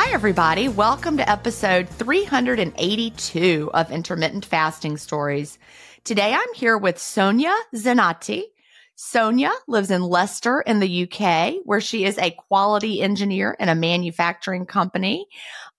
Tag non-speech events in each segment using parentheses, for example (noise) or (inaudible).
Hi, everybody. Welcome to episode 382 of Intermittent Fasting Stories. Today I'm here with Sonia Zenati. Sonia lives in Leicester in the UK, where she is a quality engineer in a manufacturing company.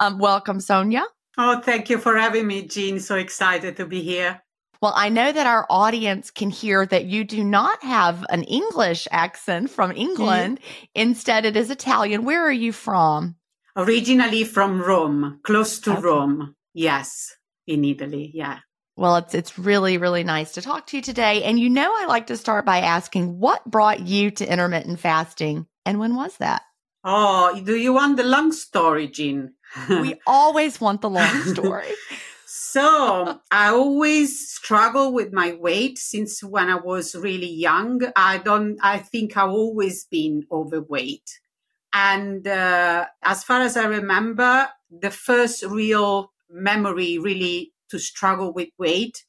Um, welcome, Sonia. Oh, thank you for having me, Jean. So excited to be here. Well, I know that our audience can hear that you do not have an English accent from England. Instead, it is Italian. Where are you from? Originally from Rome, close to okay. Rome. Yes, in Italy. Yeah. Well, it's it's really really nice to talk to you today. And you know I like to start by asking what brought you to intermittent fasting and when was that? Oh, do you want the long story, Jean? we (laughs) always want the long (laughs) story. so, I always struggle with my weight since when I was really young. I don't I think I've always been overweight. And uh, as far as I remember, the first real memory really to struggle with weight,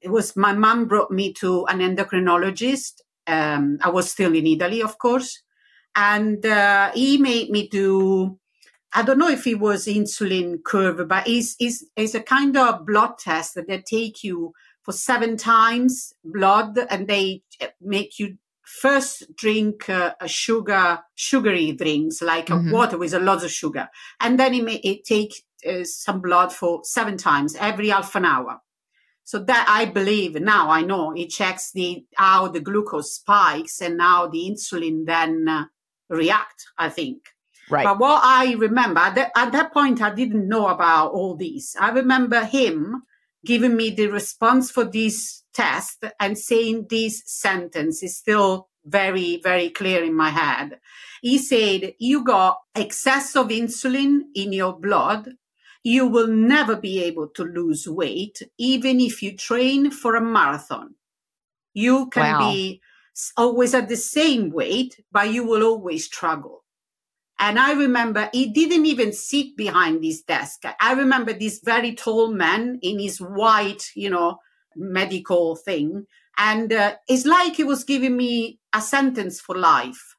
it was my mom brought me to an endocrinologist. Um, I was still in Italy, of course. And uh, he made me do, I don't know if it was insulin curve, but it's, it's, it's a kind of blood test that they take you for seven times blood and they make you first drink uh, a sugar sugary drinks like mm-hmm. water with a lot of sugar. And then it, may, it take uh, some blood for seven times every half an hour. So that i believe now i know it checks the how the glucose spikes and how the insulin then uh, react i think. Right. But what i remember at that, at that point i didn't know about all these. I remember him giving me the response for this test and saying this sentence is still very, very clear in my head. He said, you got excess of insulin in your blood. You will never be able to lose weight, even if you train for a marathon. You can wow. be always at the same weight, but you will always struggle. And I remember he didn't even sit behind this desk. I remember this very tall man in his white, you know, medical thing. And uh, it's like he was giving me a sentence for life.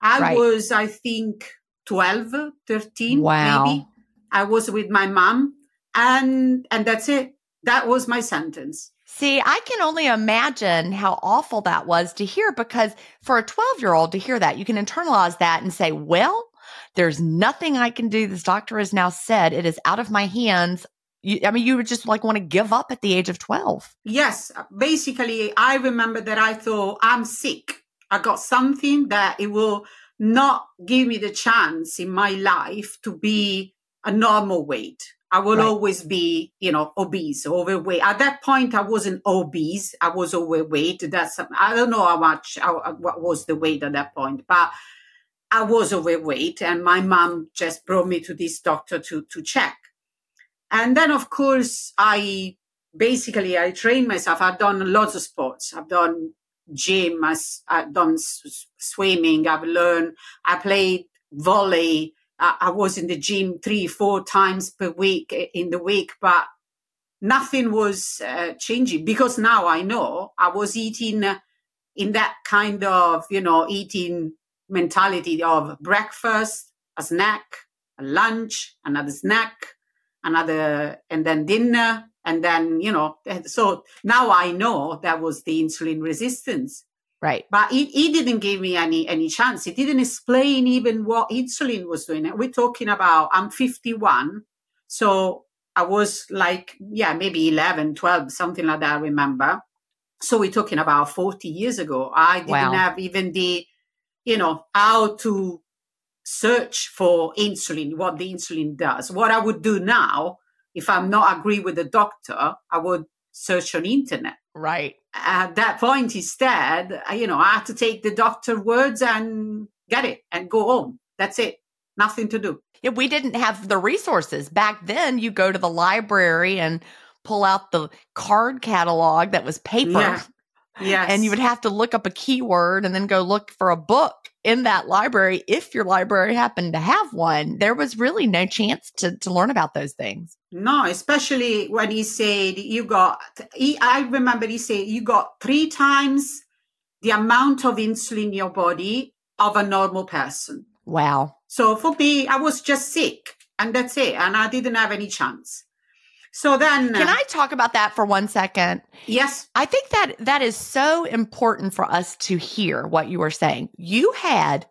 I right. was, I think, 12, 13, wow. maybe. I was with my mom and, and that's it. That was my sentence. See, I can only imagine how awful that was to hear because for a 12 year old to hear that, you can internalize that and say, well, there's nothing I can do. This doctor has now said it is out of my hands. You, I mean, you would just like want to give up at the age of 12. Yes. Uh, basically, I remember that I thought I'm sick. I got something that it will not give me the chance in my life to be a normal weight. I will right. always be, you know, obese, overweight. At that point, I wasn't obese. I was overweight. That's, I don't know how much, how, uh, what was the weight at that point, but I was overweight and my mom just brought me to this doctor to, to check. And then, of course, I basically, I trained myself. I've done lots of sports. I've done gym. I've done swimming. I've learned, I played volley. I was in the gym three, four times per week eh, in the week, but nothing was uh, changing because now I know I was eating uh, in that kind of, you know, eating mentality of breakfast, a snack, a lunch, another snack, another, and then dinner. And then, you know, so now I know that was the insulin resistance. Right. But he, he didn't give me any any chance. He didn't explain even what insulin was doing. We're talking about I'm 51. So I was like, yeah, maybe 11, 12, something like that, I remember. So we're talking about 40 years ago. I didn't wow. have even the, you know, how to search for insulin, what the insulin does. What I would do now, if I'm not agree with the doctor, I would search on internet. Right at that point instead you know i had to take the doctor words and get it and go home that's it nothing to do yeah we didn't have the resources back then you go to the library and pull out the card catalog that was paper yeah. Yes. And you would have to look up a keyword and then go look for a book in that library if your library happened to have one. There was really no chance to, to learn about those things. No, especially when he said you got, he, I remember he said you got three times the amount of insulin in your body of a normal person. Wow. So for me, I was just sick and that's it. And I didn't have any chance. So then Can I talk about that for one second? Yes. I think that that is so important for us to hear what you were saying. You had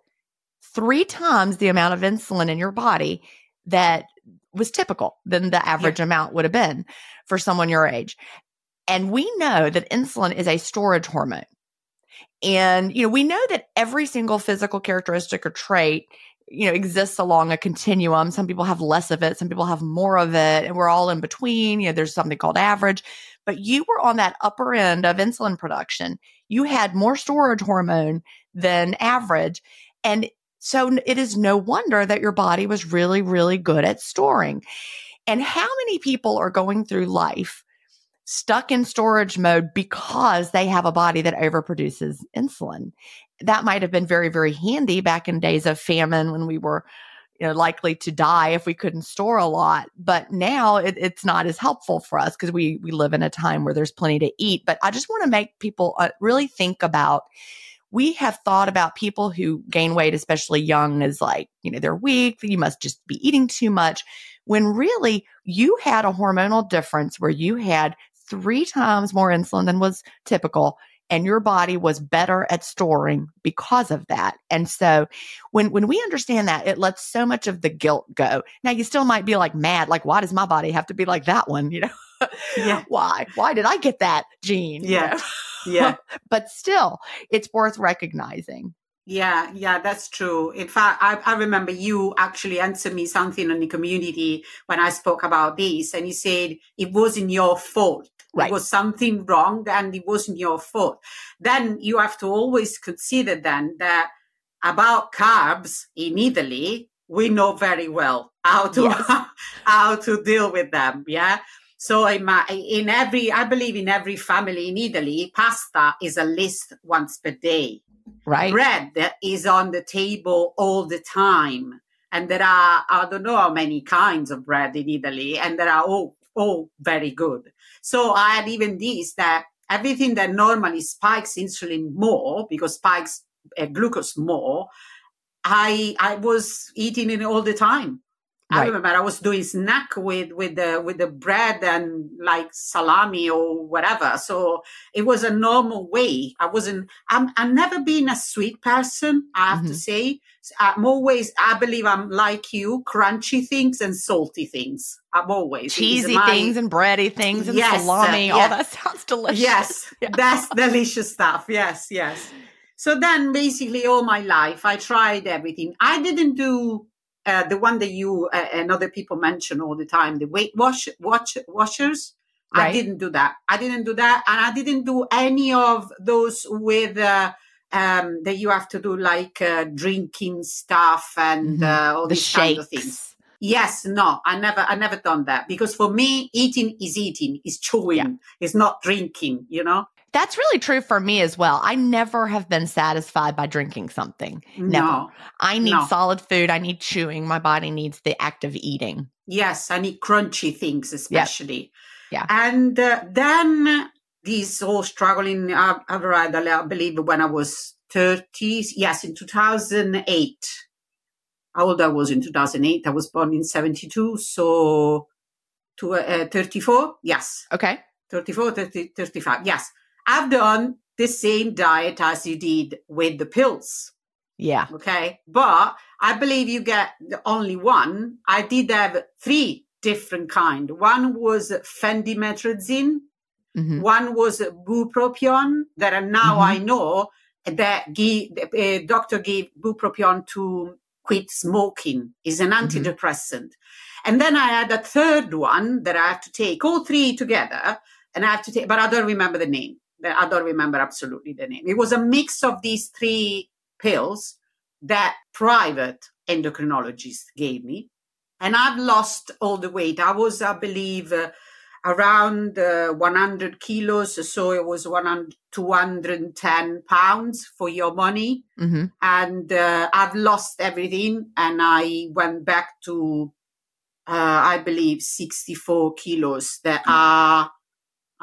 3 times the amount of insulin in your body that was typical than the average yeah. amount would have been for someone your age. And we know that insulin is a storage hormone. And, you know, we know that every single physical characteristic or trait you know exists along a continuum. Some people have less of it some people have more of it and we're all in between. You know there's something called average. But you were on that upper end of insulin production. You had more storage hormone than average. And so it is no wonder that your body was really really good at storing. And how many people are going through life stuck in storage mode because they have a body that overproduces insulin that might have been very, very handy back in days of famine when we were you know, likely to die if we couldn't store a lot. But now it, it's not as helpful for us because we we live in a time where there's plenty to eat. But I just want to make people uh, really think about. We have thought about people who gain weight, especially young, as like you know they're weak. You must just be eating too much. When really you had a hormonal difference where you had three times more insulin than was typical and your body was better at storing because of that. And so when when we understand that, it lets so much of the guilt go. Now you still might be like mad, like why does my body have to be like that one, you know? Yeah. (laughs) why? Why did I get that gene? Yeah. You know? Yeah. (laughs) but still, it's worth recognizing. Yeah, yeah, that's true. In fact, I, I remember you actually answered me something on the community when I spoke about this, and you said it wasn't your fault. Right. It was something wrong, and it wasn't your fault. Then you have to always consider then that about carbs in Italy, we know very well how to Yes. (laughs) how to deal with them. Yeah. So in, my, in every, I believe in every family in Italy, pasta is at least once per day Right. bread is on the table all the time and there are i don't know how many kinds of bread in italy and there are all all very good so i had even this that everything that normally spikes insulin more because spikes uh, glucose more i i was eating it all the time I Right. remember I was doing snack with with the with the bread and like salami or whatever. So it was a normal way. I wasn't. I'm. I've never been a sweet person. I have to Mhm. say. I'm always. I believe I'm like you. Crunchy things and salty things. I'm always Cheesy my- things and bready things and Yes, uh, salami. All that (laughs) sounds delicious. Yes, (laughs) Yeah. that's delicious stuff. Yes, yes. So then, basically, all my life, I tried everything. I didn't do uh, the one that you uh, and other people mention all the time, the weight wash, watch, washers. I didn't do that. I didn't do that, and I didn't do any of those with. Uh, um, that you have to do like uh, drinking stuff and Mhm. uh, all The these kind of things. Yes, no, I never, I never done that because for me, eating is eating, is chewing, Yeah. is not drinking. You know, That's really true for me as well. I never have been satisfied by drinking something. Never. no, I need No. solid food. I need chewing. My body needs the act of eating. yes, I need crunchy things, especially. Yeah. and uh, then these whole struggling. I, I read, I believe, when I was thirty. Yes, in two thousand eight. How old I was in two thousand eight? I was born in seventy two, so to uh, thirty four. Yes, Okay. 34, 30, 35. Yes. I've done the same diet as you did with the pills. Yeah. Okay. But I believe you get the only one. I did have three different kind. One was phendimetrazine. hmm One was bupropion that now Mhm. I know that give, uh, doctor gave bupropion to quit smoking is an Mm-hmm. antidepressant. And then I had a third one that I have to take all three together and I have to take, but I don't remember the name. I don't remember absolutely the name. It was a mix of these three pills that private endocrinologist gave me. And I've lost all the weight. I was, I believe, uh, around uh, 100 kilos. So it was 100, 210 pounds for your money. hmm And uh, I've lost everything. And I went back to, uh, I believe, 64 kilos that are,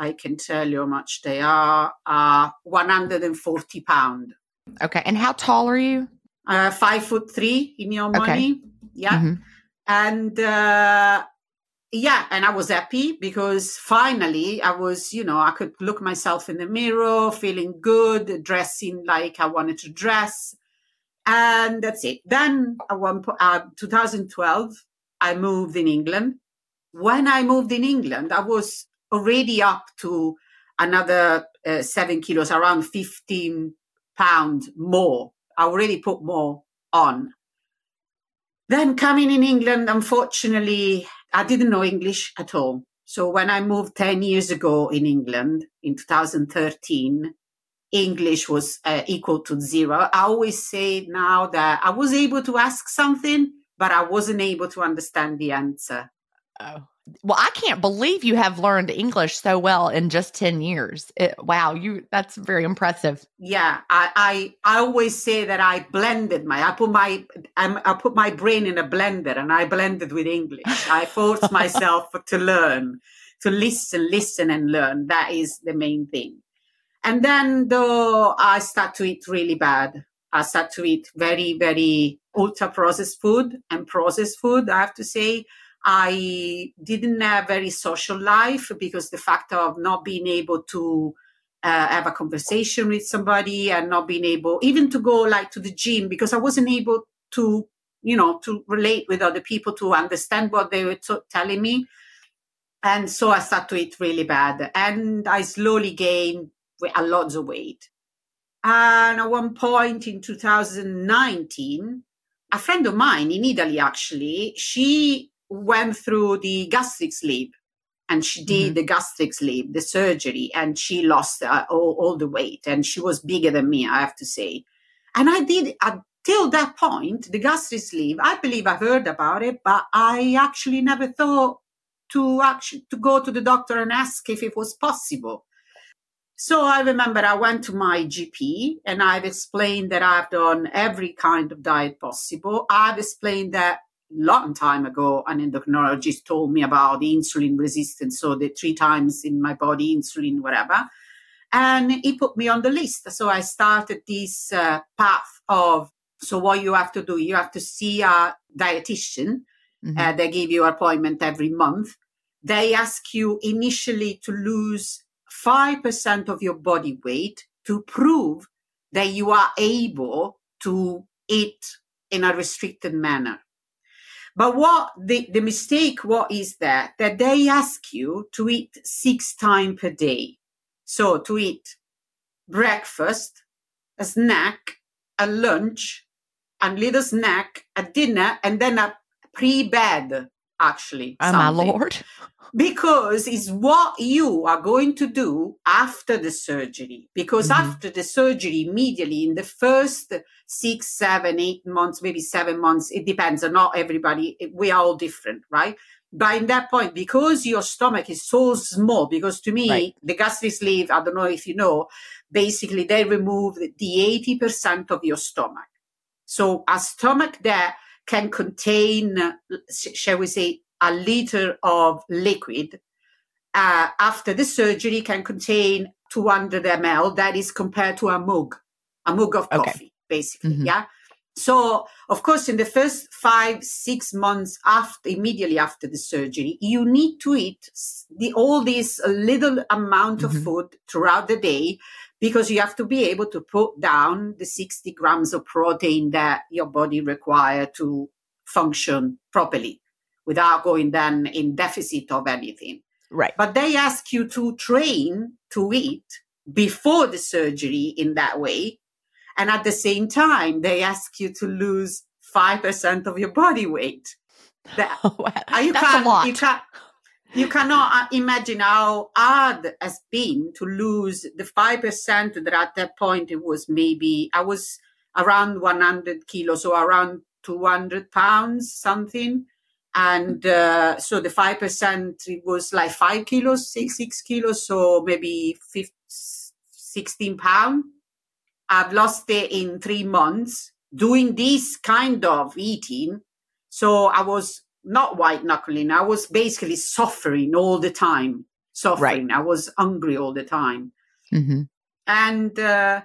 I can tell you how much they are, uh, 140 pound. Okay. And how tall are you? Uh, five foot three in your Okay. money. Yeah. Mhm. and uh, yeah and i was happy because finally i was you know i could look myself in the mirror feeling good dressing like i wanted to dress and that's it then at one po- uh, 2012 i moved in england when i moved in england i was already up to another uh, seven kilos around 15 pounds more i already put more on then coming in England, unfortunately, I didn't know English at all. So when I moved 10 years ago in England in 2013, English was uh, equal to zero. I always say now that I was able to ask something, but I wasn't able to understand the answer. Oh. Well, I can't believe you have learned English so well in just 10 years. It, wow, you that's very impressive. Yeah, I, I I always say that I blended my I put my I'm, I put my brain in a blender and I blended with English. I forced myself (laughs) to learn, to listen, listen and learn. That is the main thing. And then though I start to eat really bad. I start to eat very very ultra processed food and processed food. I have to say. I didn't have very social life because the fact of not being able to uh, have a conversation with somebody and not being able even to go like to the gym because I wasn't able to, you know, to relate with other people to understand what they were t- telling me. And so I started to eat really bad and I slowly gained a lots of weight. And at one point in 2019, a friend of mine in Italy, actually, she went through the gastric sleeve and she did mm-hmm. the gastric sleeve, the surgery, and she lost uh, all, all, the weight. And she was bigger than me, I have to say. And I did, until that point, the gastric sleeve, I believe I heard about it, but I actually never thought to actually to go to the doctor and ask if it was possible. So I remember I went to my GP and I've explained that I've done every kind of diet possible. I've explained that long time ago an endocrinologist told me about the insulin resistance, so the three times in my body insulin, whatever. And he put me on the list. So I started this uh, path of so what you have to do, you have to see a dietitian. Mm-hmm. Uh, they give you appointment every month. They ask you initially to lose 5% of your body weight to prove that you are able to eat in a restricted manner. But what the, the mistake, what is that? That they ask you to eat six times per day. So to eat breakfast, a snack, a lunch, a little snack, a dinner, and then a pre-bed, actually. Oh, my Lord because it's what you are going to do after the surgery. Because mm-hmm. after the surgery, immediately in the first six, seven, eight months, maybe seven months, it depends on not everybody. We are all different, right? But in that point, because your stomach is so small, because to me, right. the gastric sleeve, I don't know if you know, basically they remove the 80% of your stomach. So a stomach that can contain, shall we say, a liter of liquid uh, after the surgery can contain 200 ml. That is compared to a mug, a mug of coffee, okay. basically. Mm-hmm. Yeah. So, of course, in the first five, six months after, immediately after the surgery, you need to eat the, all this little amount of mm-hmm. food throughout the day because you have to be able to put down the 60 grams of protein that your body require to function properly without going then in deficit of anything. Right. But they ask you to train to eat before the surgery in that way. And at the same time, they ask you to lose 5% of your body weight. That, (laughs) oh, you That's can, a lot. You, can, you cannot uh, imagine how hard it has been to lose the 5% that at that point it was maybe, I was around 100 kilos or around 200 pounds, something. And uh, so the 5% it was like 5 kilos 6 6 kilos so maybe 15, 16 pound. I've lost it in three months doing this kind of eating. So i was not white knuckling. I was basically suffering all the time. Suffering. Right. i was hungry all the time. Mm-hmm. and uh,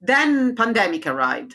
then pandemic arrived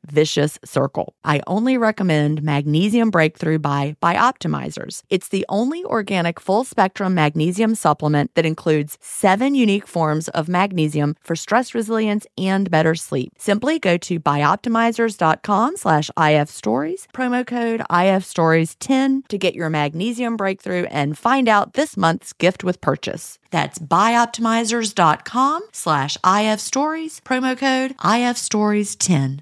vicious circle. I only recommend Magnesium Breakthrough by Bioptimizers. It's the only organic full spectrum magnesium supplement that includes seven unique forms of magnesium for stress resilience and better sleep. Simply go to bioptimizers.com slash ifstories promo code IFStories10 to get your magnesium breakthrough and find out this month's gift with purchase. That's bioptimizers.com slash IFStories, promo code IFStories10.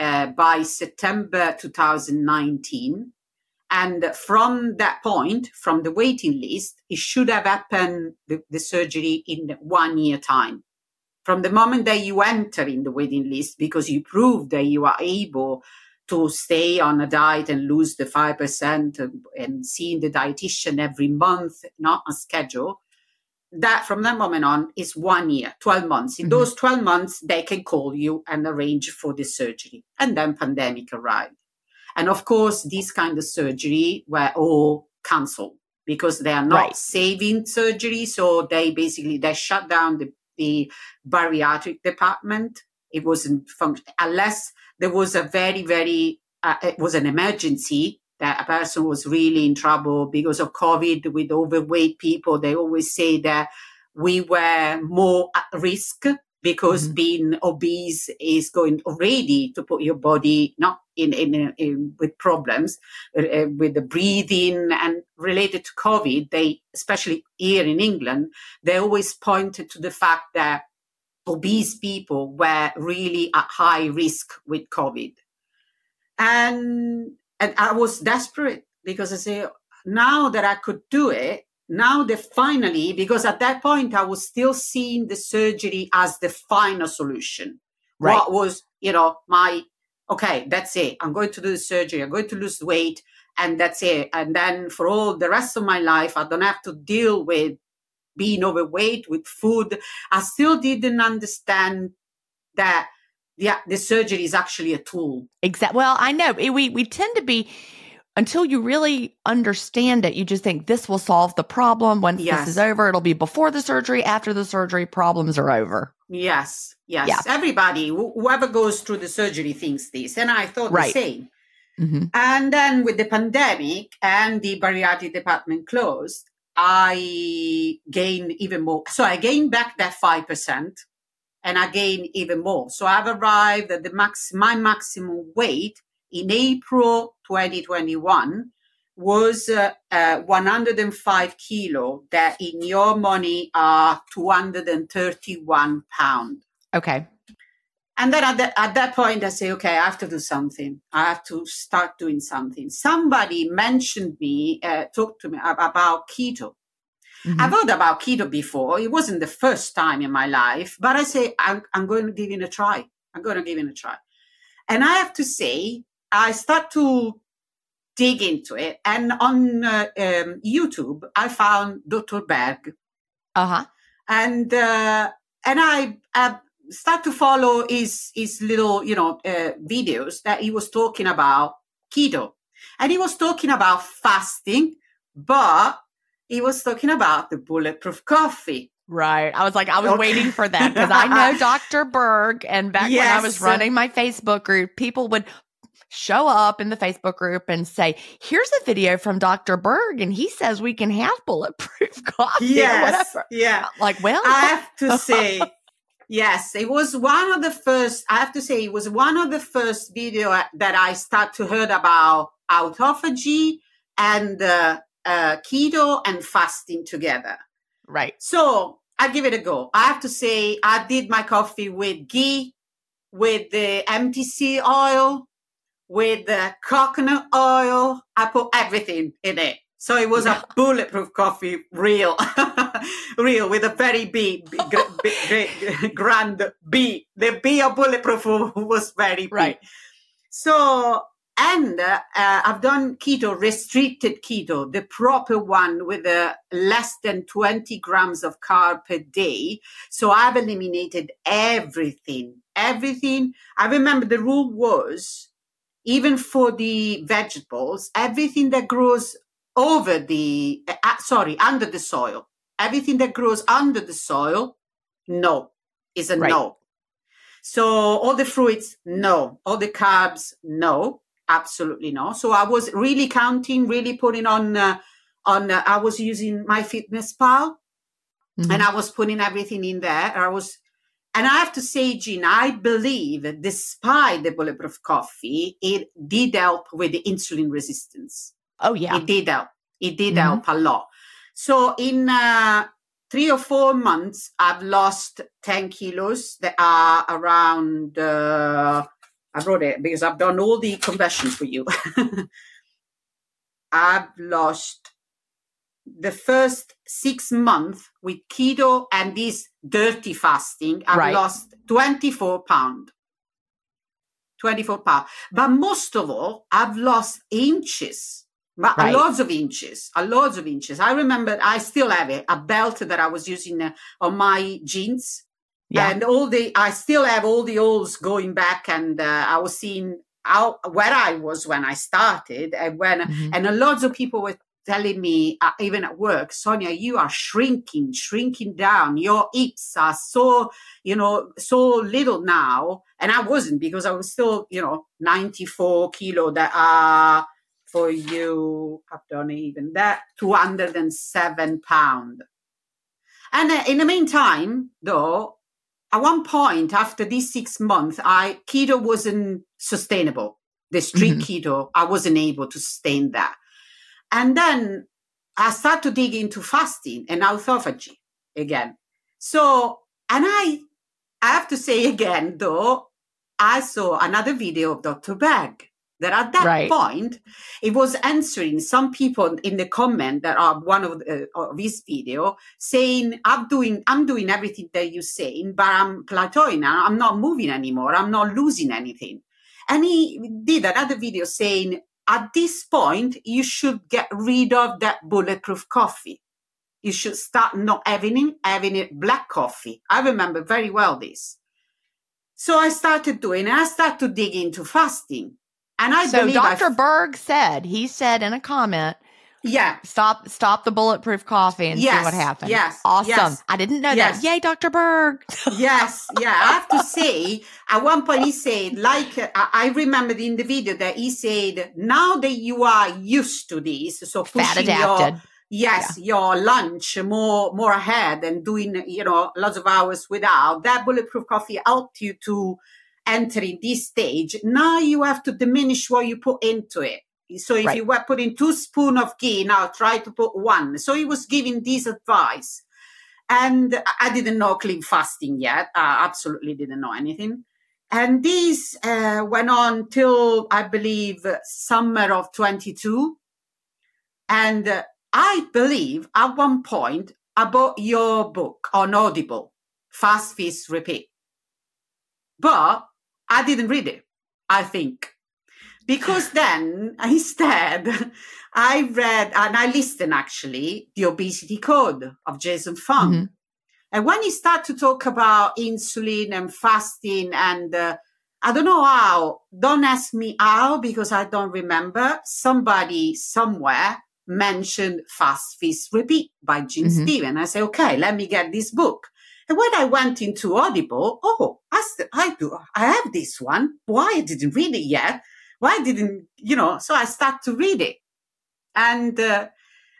uh, by September 2019. And from that point, from the waiting list, it should have happened, the, the surgery, in one year time. From the moment that you enter in the waiting list, because you prove that you are able to stay on a diet and lose the 5% and, and seeing the dietitian every month, not on schedule, that from that moment on is one year, 12 months. In mm-hmm. those 12 months, they can call you and arrange for the surgery. And then pandemic arrived. And of course, these kind of surgery were all canceled because they are not right. saving surgery. So they basically, they shut down the, the bariatric department. It wasn't function unless there was a very, very, uh, it was an emergency that a person was really in trouble because of COVID with overweight people. They always say that we were more at risk because mm-hmm. being obese is going already to put your body not in, in, in with problems uh, uh, with the breathing and related to COVID. They, especially here in England, they always pointed to the fact that obese people were really at high risk with COVID. And and I was desperate because I say, now that I could do it, now that finally, because at that point I was still seeing the surgery as the final solution. Right. What was, you know, my, okay, that's it. I'm going to do the surgery. I'm going to lose weight and that's it. And then for all the rest of my life, I don't have to deal with being overweight with food. I still didn't understand that the, the surgery is actually a tool. Exactly. Well, I know we, we tend to be, until you really understand it, you just think this will solve the problem. When yes. this is over, it'll be before the surgery, after the surgery, problems are over. Yes. Yes. Yeah. Everybody, wh- whoever goes through the surgery thinks this. And I thought right. the same. Mm-hmm. And then with the pandemic and the bariatric department closed, I gained even more. So I gained back that 5% and I gain even more. So I've arrived at the max, my maximum weight in April 2021 was uh, uh, 105 kilo that in your money are 231 pound. Okay. And then at, the, at that point, I say, okay, I have to do something. I have to start doing something. Somebody mentioned me, uh, talked to me about keto. Mm-hmm. I've heard about keto before. It wasn't the first time in my life, but I say, I'm, I'm going to give it a try. I'm going to give it a try. And I have to say, I start to dig into it. And on uh, um, YouTube, I found Dr. Berg. Uh-huh. And, uh, and I, I start to follow his, his little, you know, uh, videos that he was talking about keto. And he was talking about fasting, but he was talking about the bulletproof coffee. Right. I was like, I was okay. waiting for that because I know (laughs) Dr. Berg. And back yes. when I was running my Facebook group, people would show up in the Facebook group and say, here's a video from Dr. Berg and he says we can have bulletproof (laughs) coffee yes, or whatever. Yeah. Like, well, I have to (laughs) say, yes, it was one of the first, I have to say it was one of the first video that I start to heard about autophagy and uh, uh, keto and fasting together. Right. So I give it a go. I have to say, I did my coffee with ghee, with the MTC oil, with the coconut oil. I put everything in it. So it was yeah. a bulletproof coffee, real, (laughs) real, with a very big, grand B. The B of bulletproof (laughs) was very big. Right. So and uh, I've done keto, restricted keto, the proper one with uh, less than 20 grams of carb per day. So I've eliminated everything, everything. I remember the rule was even for the vegetables, everything that grows over the, uh, uh sorry, under the soil, everything that grows under the soil, no, is a right. no. So all the fruits, no. All the carbs, no. Absolutely no. So I was really counting, really putting on, uh, on, uh, I was using MyFitnessPal mm-hmm. and I was putting everything in there. I was, and I have to say, Jean, I believe despite the bulletproof coffee, it did help with the insulin resistance. Oh, yeah. It did help. It did mm-hmm. help a lot. So in uh, three or four months, I've lost 10 kilos that are around, uh, I wrote it because I've done all the conversions for you. (laughs) I've lost the first six months with keto and this dirty fasting, I've right. lost 24 pounds. 24 pounds. But most of all, I've lost inches but right. lots of inches, a lots of inches. I remember I still have it, a belt that I was using uh, on my jeans. Yeah. And all the, I still have all the olds going back and uh, I was seeing how, where I was when I started and when, mm-hmm. and a lots of people were telling me, uh, even at work, Sonia, you are shrinking, shrinking down. Your hips are so, you know, so little now. And I wasn't because I was still, you know, 94 kilo that are, for you, I've done even that, 207 pound. And uh, in the meantime, though, at one point after these six months, I keto wasn't sustainable. The strict mm-hmm. keto, I wasn't able to sustain that. And then I started to dig into fasting and autophagy again. So, and I, I have to say again, though, I saw another video of Dr. Berg that at that right. point it was answering some people in the comment that are one of, the, uh, of this video saying i'm doing i'm doing everything that you're saying but i'm plateauing now i'm not moving anymore i'm not losing anything and he did another video saying at this point you should get rid of that bulletproof coffee you should start not having it having it black coffee i remember very well this so I started doing. I started to dig into fasting. And I so Dr. Berg said he said in a comment, yeah, stop stop the bulletproof coffee and yes, see what happens. Yes, awesome. Yes, I didn't know yes. that. Yay, Dr. Berg. yes, yeah. I have to (laughs) say, at one point he said, like I remembered in the video that he said, now that you are used to this, so fat adapted. Your, yes yeah. your lunch more more ahead and doing you know lots of hours without that bulletproof coffee helped you to entering this stage, now you have to diminish what you put into it. So if right. you were putting two spoon of ghee, now try to put one. So he was giving this advice. And I didn't know clean fasting yet. I absolutely didn't know anything. And this uh, went on till I believe summer of 22. And uh, I believe at one point I bought your book on Audible, Fast Feast Repeat. But I didn't read it, I think. Because (laughs) then instead, I read and I listened actually the obesity code of Jason Fung. Mm-hmm. And when he started to talk about insulin and fasting and uh, I don't know how, don't ask me how because I don't remember. Somebody somewhere mentioned Fast Feast Repeat by Gene mm-hmm. Steven. I say, okay, let me get this book. And when I went into Audible, oh, I, I do, I have this one. Why I didn't read it yet? Why didn't, you know, so I start to read it. And uh,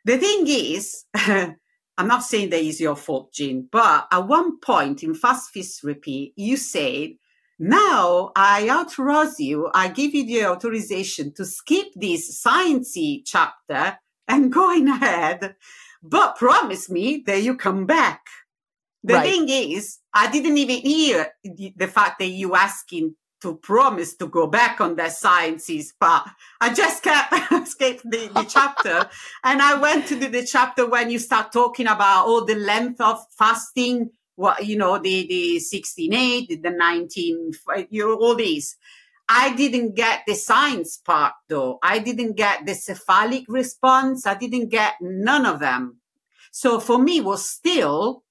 the thing is, (laughs) I'm not saying that is your fault, Jean, but at one point in Fast Feast Repeat, you said, now I authorize you, I give you the authorization to skip this sciencey chapter and going ahead, but promise me that you come back. The right. thing is, I didn't even hear the fact that you asking to promise to go back on that sciences part. I just kept (laughs) escaped the, the chapter (laughs) and I went to the, the, chapter when you start talking about all the length of fasting, what you know, the the 16 the 19, you know, all these. I didn't get the science part though. I didn't get the cephalic response. I didn't get none of them. So for me was still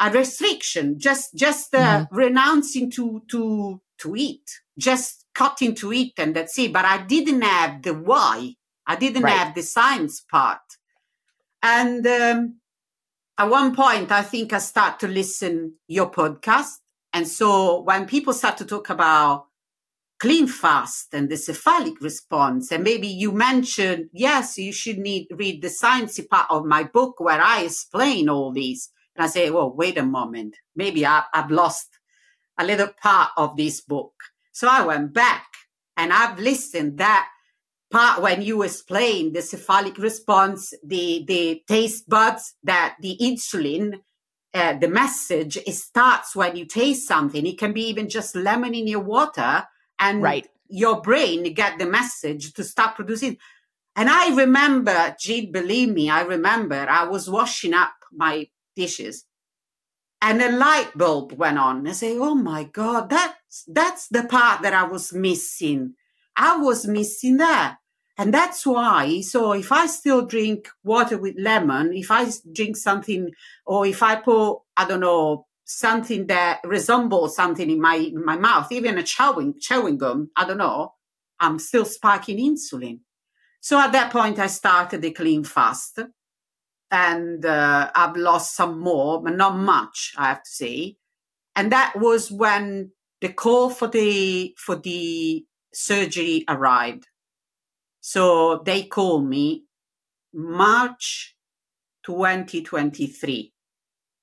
a restriction, just just uh, mm-hmm. renouncing to to to eat, just cutting to eat, and that's it. But I didn't have the why. I didn't right. have the science part. And um, at one point, I think I start to listen your podcast, And so when people start to talk about clean fast and the cephalic response, and maybe you mentioned, yes, you should need read the sciencey part of my book where I explain all these. And I say, well, wait a moment, maybe I, I've lost a little part of this book. So I went back and I've listened that part when you explain the cephalic response, the, the taste buds, that the insulin, uh, the message, it starts when you taste something. It can be even just lemon in your water and right. your brain get the message to start producing. And I remember, Jean, believe me, I remember I was washing up my dishes and a light bulb went on. I say, "Oh my God, that's that's the part that I was missing. I was missing that." And that's why, so if I still drink water with lemon, if I drink something, or if I put, I don't know, something that resembles something in my in my mouth, even a chewing chewing gum, I don't know, I'm still spiking insulin. So at that point, I started the clean fast, and uh, I've lost some more, but not much, I have to say. And that was when the call for the for the surgery arrived. So they called me March 2023.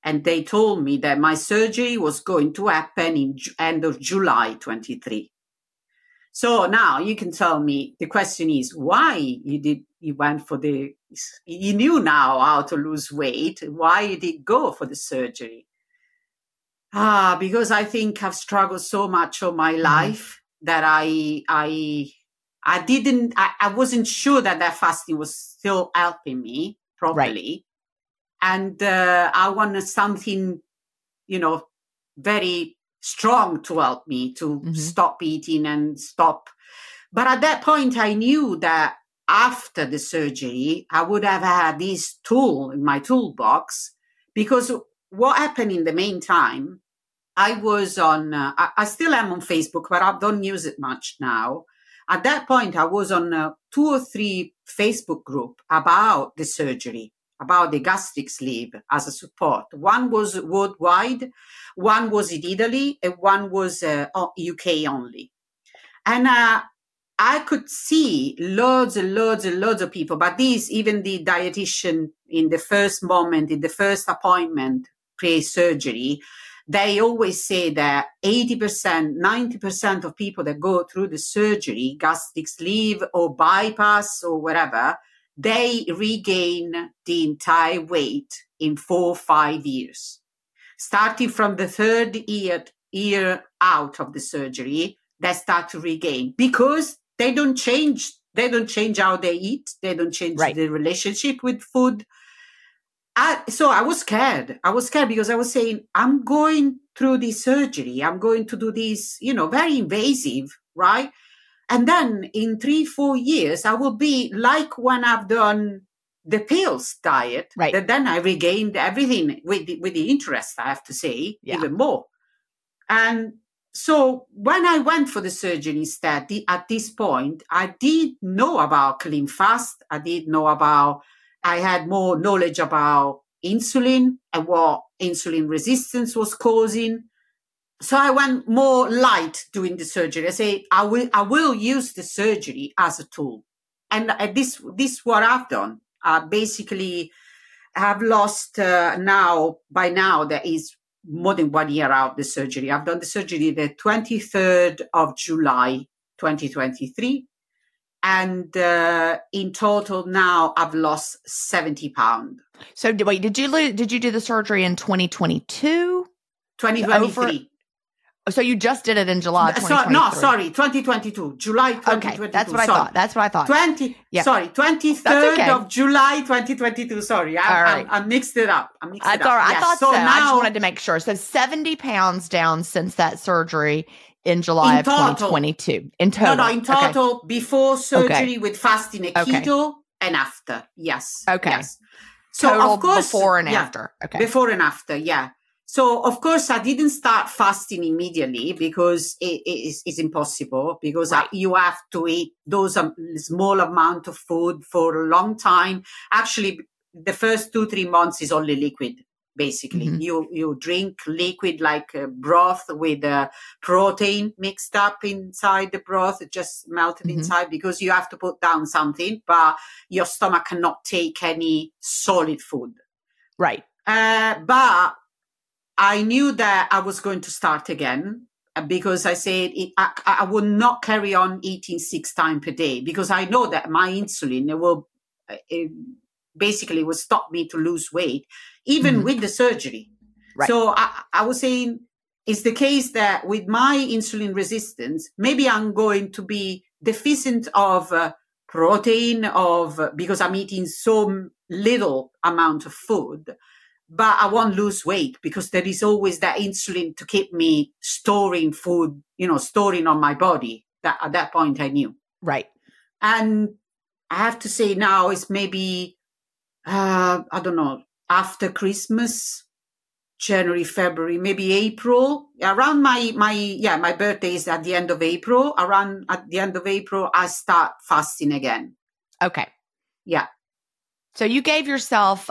And they told me that my surgery was going to happen in end of July 23. So now you can tell me the question is why you did you went for the you knew now how to lose weight why did go for the surgery ah because I think I've struggled so much all my mm-hmm. life that I I I didn't, I, I, wasn't sure that that fasting was still helping me properly. Right. And uh, I wanted something, you know, very strong to help me to mm-hmm. stop eating and stop. But at that point, I knew that after the surgery, I would have had this tool in my toolbox because what happened in the meantime, I was on, uh, I, still am on Facebook, but I don't use it much now. At that point, I was on a two or three Facebook group about the surgery, about the gastric sleeve as a support. One was worldwide, one was in Italy, and one was uh, UK only. And uh, I could see loads and loads and loads of people, but these, even the dietitian in the first moment, in the first appointment pre surgery, they always say that 80%, 90% of people that go through the surgery, gastric sleeve or bypass or whatever, they regain the entire weight in four or five years. Starting from the third year, year out of the surgery, they start to regain because they don't change. They don't change how they eat. They don't change right. the relationship with food. I, so I was scared. I was scared because I was saying, I'm going through this surgery. I'm going to do this, you know, very invasive, right? And then in three, four years, I will be like when I've done the pills diet. Right. That then I regained everything with the, with the interest, I have to say, yeah. even more. And so when I went for the surgery instead, the, at this point, I did know about clean fast. I did know about I had more knowledge about insulin and what insulin resistance was causing. So I went more light doing the surgery. I say I will I will use the surgery as a tool, and this this what I've done. I basically have lost uh, now by now there is more than one year out the surgery. I've done the surgery the 23rd of July 2023 and uh, in total now I've lost seventy pound. So wait, did you lose, did you do the surgery in twenty twenty two? Twenty twenty three. So you just did it in July. So, no, sorry, 2022, July 2022. Okay, that's what sorry. I thought. That's what I thought. 20, yeah. sorry, 23rd okay. of July 2022. Sorry, I, right. I, I, mixed it up. I mixed that's it up. all right. Yes. I thought so. so. Now, I just wanted to make sure. So 70 pounds down since that surgery in July in of total. 2022. In total. No, no, in total, okay. before surgery okay. with fasting and keto and after. Yes. Okay. Yes. So total of course before and yeah, after. Okay. Before and after, yeah. So of course I didn't start fasting immediately because it, it, it's, impossible because right. I, you have to eat those um, small amount of food for a long time. Actually, the first two three months is only liquid basically. Mhm. You you drink liquid like uh, broth with uh, protein mixed up inside the broth, just melted Mhm. inside because you have to put down something, but your stomach cannot take any solid food. Right. Uh, but I knew that I was going to start again uh, because I said it, I, I would not carry on eating six times per day because I know that my insulin will uh, it basically will stop me to lose weight, even Mhm. with the surgery. Right. So I, I was saying it's the case that with my insulin resistance, maybe I'm going to be deficient of uh, protein of because I'm eating so little amount of food but I won't lose weight because there is always that insulin to keep me storing food, you know, storing on my body. That at that point I knew. Right. And I have to say now it's maybe uh I don't know, after Christmas, January, February, maybe April. Around my my yeah, my birthday is at the end of April. Around at the end of April I start fasting again. Okay. Yeah. So you gave yourself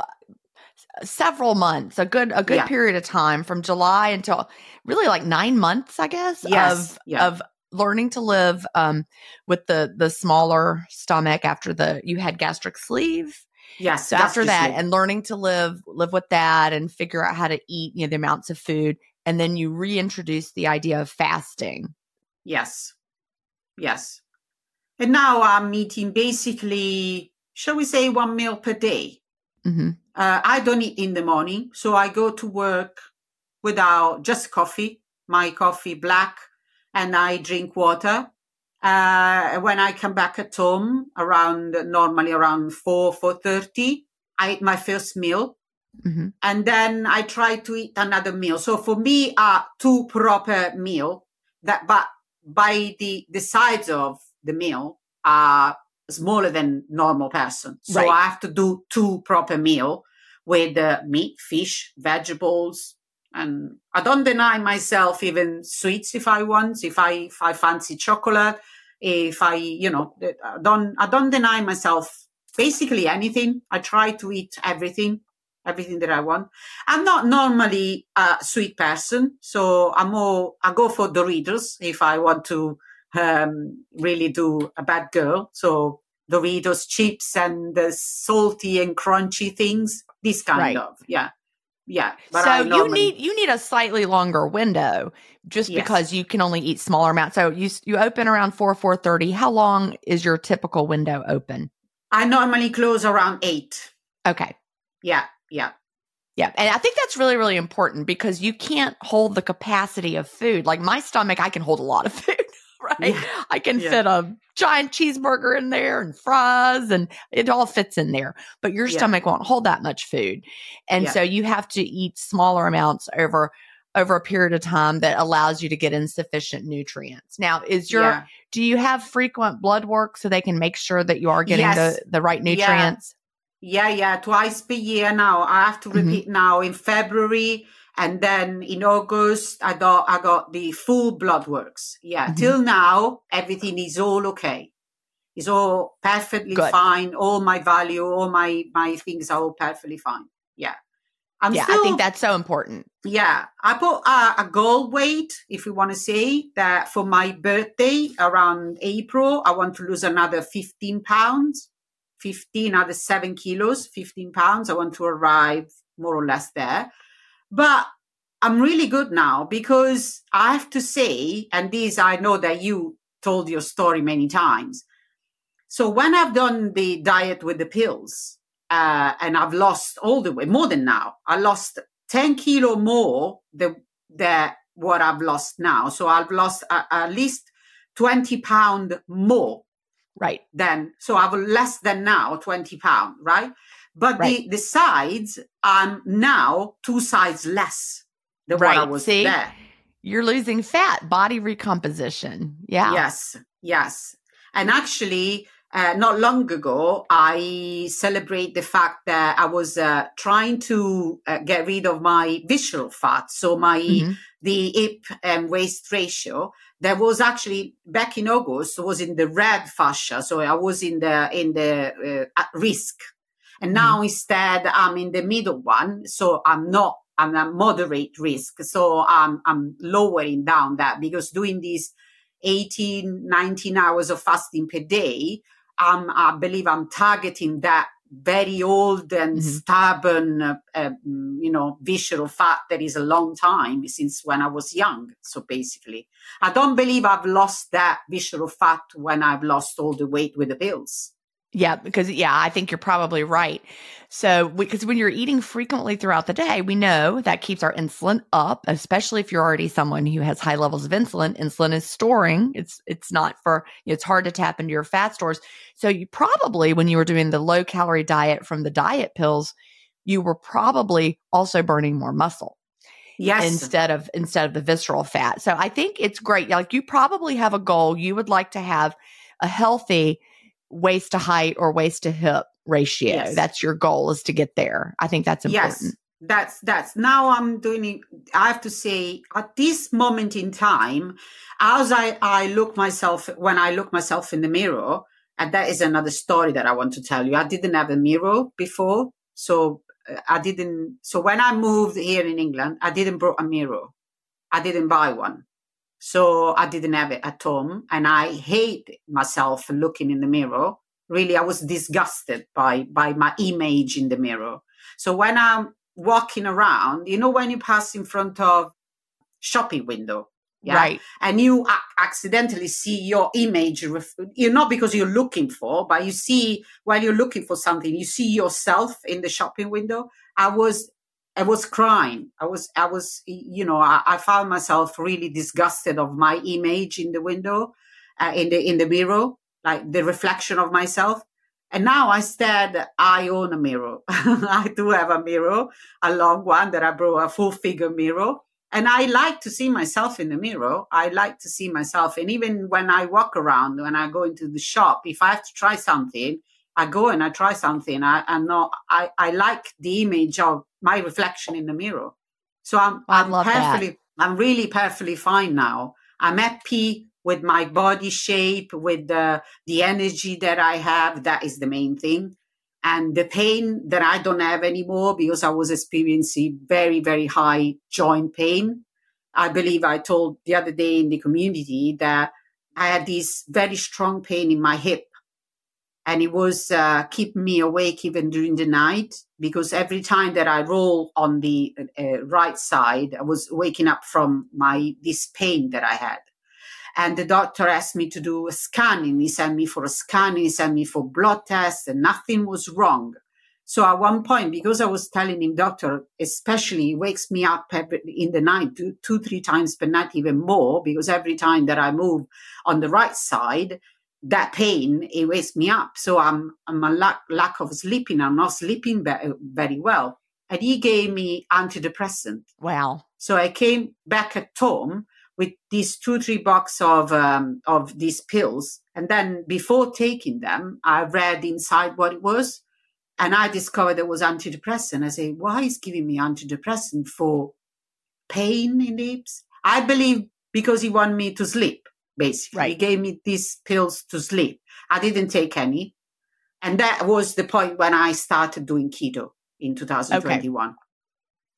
several months, a good a good Yeah. period of time from July until really like 9 months, I guess, Yes, of yeah. of learning to live um with the the smaller stomach after the you had gastric sleeve. Yes. So after that it. and learning to live live with that and figure out how to eat, you know, the amounts of food and then you reintroduce the idea of fasting. Yes. Yes. And now I'm eating basically, shall we say, one meal per day. Mhm. Uh, I don't eat in the morning. So I go to work without just coffee, my coffee black, and I drink water. Uh, when I come back at home around normally around 4, 4.30, I eat my first meal Mhm. and then I try to eat another meal. So for me, uh, two proper meal that, but by the, the size of the meal are smaller than normal person. So Right. I have to do two proper meal with uh, meat, fish, vegetables. And I don't deny myself even sweets if I want, if I, if I fancy chocolate, if I, you know, I don't, I don't deny myself basically anything. I try to eat everything everything that I want. I'm not normally a sweet person, so I'm more, I go for Doritos if I want to um, really do a bad girl. So Doritos, chips, and the salty and crunchy things, this kind Right. of, yeah. Yeah. so you need you need a slightly longer window just Yes. because you can only eat smaller amounts. So you you open around 4 4:30. How long is your typical window open? I normally close around eight. Okay. Yeah. Yeah. Yeah. And I think that's really, really important because you can't hold the capacity of food. Like my stomach, I can hold a lot of food, right? Yeah. (laughs) I can Yeah. fit a giant cheeseburger in there and fries and it all fits in there. But your Yeah. stomach won't hold that much food. And so you have to eat smaller amounts over over a period of time that allows you to get insufficient nutrients. Now, is your do you have frequent blood work so they can make sure that you are getting Yes. the the right nutrients? Yeah, yeah, twice per year now. I have to Mhm. repeat now in February and then in August I got I got the full blood works. Yeah. Mhm. Till now everything is all okay. It's all perfectly Good. fine. All my value, all my my things are all perfectly fine. Yeah. I'm yeah, still, I think that's so important. yeah, I put a, a goal weight, if you want to say that for my birthday around April, I want to lose another 15 pounds, 15, another seven kilos, 15 pounds. I want to arrive more or less there. But I'm really good now because I have to say, and this I know that you told your story many times. So when I've done the diet with the pills, uh, and I've lost all the way, more than now, I lost 10 kilo more than, than what I've lost now. So I've lost uh, at least 20 pound more Right. than, so I've less than now 20 pound, right? But Right. the, the sides, I'm now two sides less than what I was See? there. You're losing fat, body recomposition. Yeah. Yes, yes. And actually, uh, not long ago, I celebrate the fact that I was uh, trying to uh, get rid of my visceral fat. So my Mhm. the hip and waist ratio that was actually back in August was in the red fascia. So I was in the in the uh, at risk. And now instead I'm in the middle one. So I'm not, I'm a moderate risk. So I'm, I'm lowering down that because doing these 18, 19 hours of fasting per day, um, I believe I'm targeting that very old and mm-hmm. stubborn, uh, uh, you know, visceral fat that is a long time since when I was young. So basically, I don't believe I've lost that visceral fat when I've lost all the weight with the pills. Yeah, because yeah, I think you're probably right. So, because when you're eating frequently throughout the day, we know that keeps our insulin up, especially if you're already someone who has high levels of insulin. Insulin is storing. It's it's not for it's hard to tap into your fat stores. So, you probably when you were doing the low calorie diet from the diet pills, you were probably also burning more muscle. Yes. Instead of instead of the visceral fat. So, I think it's great. Like you probably have a goal. You would like to have a healthy waist to height or waist to hip ratio. Yes. That's your goal is to get there. I think that's important. Yes. That's that's now I'm doing it. I have to say at this moment in time, as I, I look myself when I look myself in the mirror, and that is another story that I want to tell you. I didn't have a mirror before. So uh, I didn't so when I moved here in England, I didn't brought a mirror. I didn't buy one. So I didn't have it at home. And I hate myself looking in the mirror. Really, I was disgusted by, by my image in the mirror. So when I'm walking around, you know, when you pass in front of shopping window, yeah? Right. And you accidentally see your image, ref- you're not because you're looking for, but you see while you're looking for something, you see yourself in the shopping window. I was I was crying. I was, I was, you know, I, I found myself really disgusted of my image in the window, uh, in the in the mirror, like the reflection of myself. And now I said I own a mirror. (laughs) I do have a mirror, a long one that I brought, a full figure mirror. And I like to see myself in the mirror. I like to see myself. And even when I walk around, when I go into the shop, if I have to try something, I go and I try something. I, I'm not, I, I like the image of my reflection in the mirror. So I'm, I'm perfectly, that. I'm really perfectly fine now. I'm happy with my body shape, with the, the energy that I have. That is the main thing. And the pain that I don't have anymore because I was experiencing very, very high joint pain. I believe I told the other day in the community that I had this very strong pain in my hip and it was uh, keeping me awake even during the night because every time that I roll on the uh, right side, I was waking up from my this pain that I had. And the doctor asked me to do a scanning. He sent me for a scanning, he sent me for blood tests, and nothing was wrong. So at one point, because I was telling him, doctor, especially wakes me up in the night, two, two, three times per night, even more, because every time that I move on the right side, that pain it wakes me up. So i'm i'm a lack, lack of sleeping. I'm not sleeping be- very well. And he gave me antidepressant. Wow. So i came back at home with these two three box of um, of these pills. And then before taking them i read inside what it was. And i discovered it was antidepressant. I say why is giving me antidepressant for pain in the hips? I believe because he wanted me to sleep basically. Right. He gave me these pills to sleep. I didn't take any. And that was the point when I started doing keto in 2021. Okay.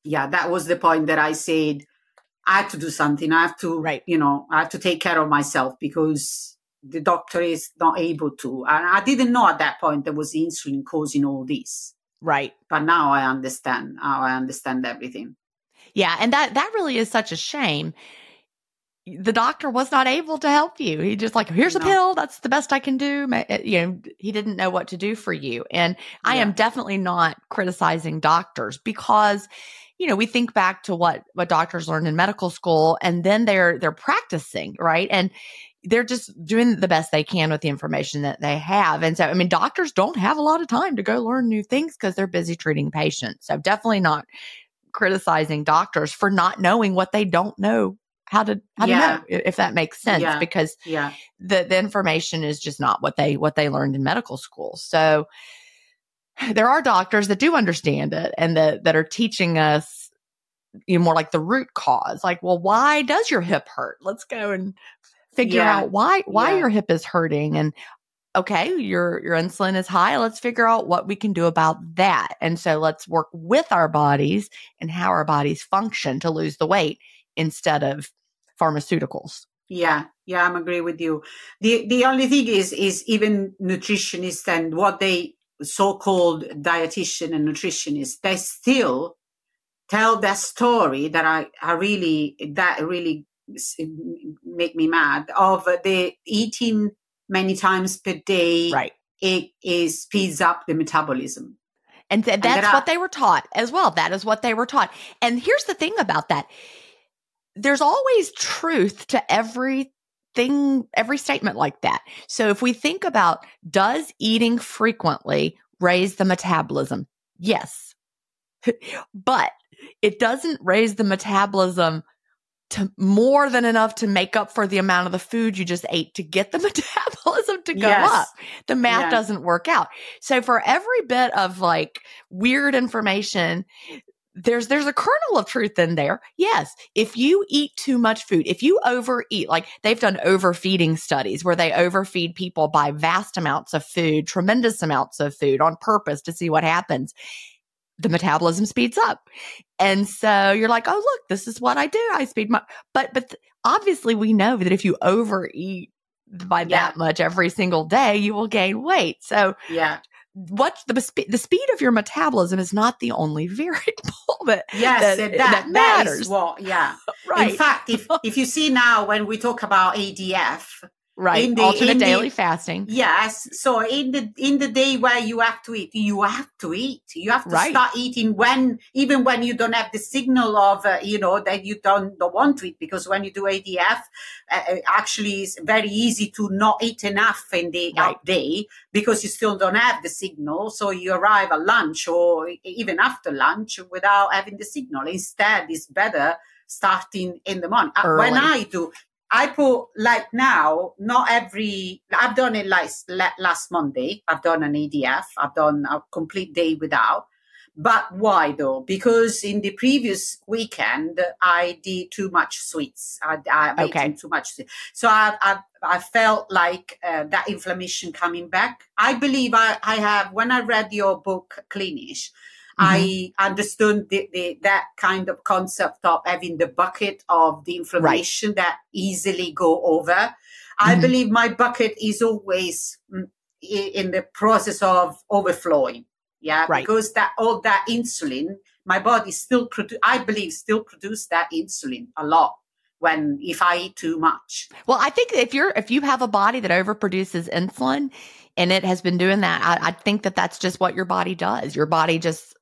Yeah, that was the point that I said, I have to do something. I have to, right. you know, I have to take care of myself because the doctor is not able to. And I didn't know at that point there was insulin causing all this. Right. But now I understand. Now I understand everything. Yeah. And that, that really is such a shame the doctor was not able to help you. He just like, here's a pill. That's the best I can do. Eh, you know, he didn't know what to do for you. And I am definitely not criticizing doctors because, you know, we think back to what, what doctors learned in medical school and then they're, they're practicing, right? And they're just doing the best they can with the information that they have. And so, I mean, doctors don't have a lot of time to go learn new things because they're busy treating patients. So definitely not criticizing doctors for not knowing what they don't know how to how yeah. to know if that makes sense yeah. because yeah. the the information is just not what they what they learned in medical school. So (sighs) there are doctors that do understand it and that that are teaching us you know, more like the root cause. Like, well, why does your hip hurt? Let's go and figure yeah. out why why your hip is hurting and okay, your your insulin is high. Let's figure out what we can do about that. And so let's work with our bodies and how our bodies function to lose the weight instead of pharmaceuticals. Yeah, yeah, I'm agree with you. The the only thing is is even nutritionists and what they so-called dietitian and nutritionist, they still tell that story that I, I really that really make me mad of the eating many times per day. Right. It, it speeds up the metabolism. And th- that's and what they were taught as well. That is what they were taught. And here's the thing about that. There's always truth to everything, every statement like that. So if we think about does eating frequently raise the metabolism? Yes. (laughs) but it doesn't raise the metabolism to more than enough to make up for the amount of the food you just ate to get the (laughs) metabolism to go yes. up. The math doesn't work out. So for every bit of like weird information, there's there's a kernel of truth in there. Yes, if you eat too much food, if you overeat, like they've done overfeeding studies where they overfeed people by vast amounts of food, tremendous amounts of food on purpose to see what happens the metabolism speeds up. And so you're like, oh, look, this is what I do. I speed my, but, but obviously we know that if you overeat by yeah. that much every single day, you will gain weight. So yeah. What the the speed of your metabolism is not the only (laughs) variable that yes that, that, that matters. That yeah, (laughs) right. In fact, if if you see now when we talk about ADF, right in the, alternate daily the, fasting yes so in the in the day where you have to eat you have to eat you have to right. start eating when even when you don't have the signal of uh, you know that you don't, don't want to eat because when you do adf uh, uh, actually it's very easy to not eat enough in the right. day because you still don't have the signal so you arrive at lunch or even after lunch without having the signal instead it's better starting in the morning. Uh, Early. When I do, I put like now, not every, I've done it like last Monday. I've done an ADF. I've done a complete day without. But why though? Because in the previous weekend, I did too much sweets. I, I okay. too much. Sweets. So I, I, I felt like uh, that inflammation coming back. I believe I, I have, when I read your book, Cleanish. I understood the, the, that kind of concept of having the bucket of the inflammation right. that easily go over. Mm-hmm. I believe my bucket is always mm, in the process of overflowing. Yeah, right. because that all that insulin, my body still produce. I believe still produce that insulin a lot when if I eat too much. Well, I think if you're if you have a body that overproduces insulin, and it has been doing that, I, I think that that's just what your body does. Your body just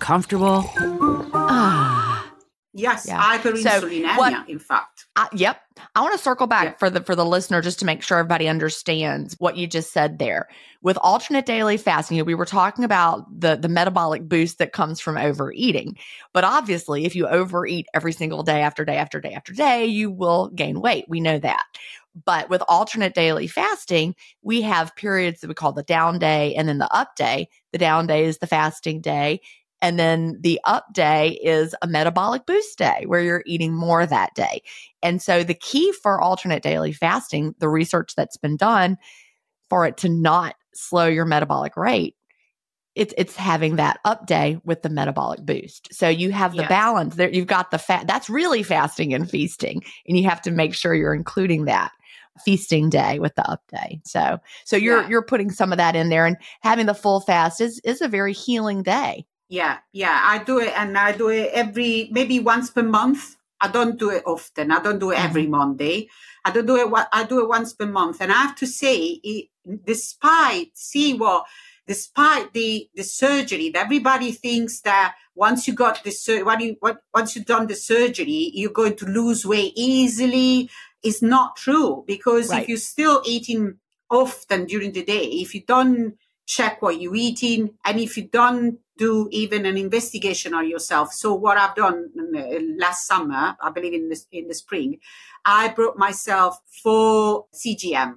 comfortable. Ah. Yes, Yeah. hyperinsulinemia, what- in fact. I, yep. I want to circle back Yeah. for the for the listener just to make sure everybody understands what you just said there. With alternate daily fasting, you know, we were talking about the the metabolic boost that comes from overeating. But obviously, if you overeat every single day after day after day after day, you will gain weight. We know that. But with alternate daily fasting, we have periods that we call the down day and then the up day. The down day is the fasting day. And then the up day is a metabolic boost day where you're eating more that day. And so the key for alternate daily fasting, the research that's been done for it to not slow your metabolic rate, it's it's having that up day with the metabolic boost. So you have the Yes. balance there. You've got the fat. That's really fasting and feasting, and you have to make sure you're including that feasting day with the up day. So so you're Yeah. you're putting some of that in there, and having the full fast is is a very healing day. Yeah, yeah, I do it, and I do it every maybe once per month. I don't do it often. I don't do it every mm-hmm. Monday. I don't do it. I do it once per month, and I have to say, it, despite see what, despite the the surgery, that everybody thinks that once you got the you what, once you've done the surgery, you're going to lose weight easily. It's not true because Right. if you're still eating often during the day, if you don't check what you're eating, and if you don't do even an investigation on yourself. So what I've done uh, last summer, I believe in the, in the spring, I brought myself for CGM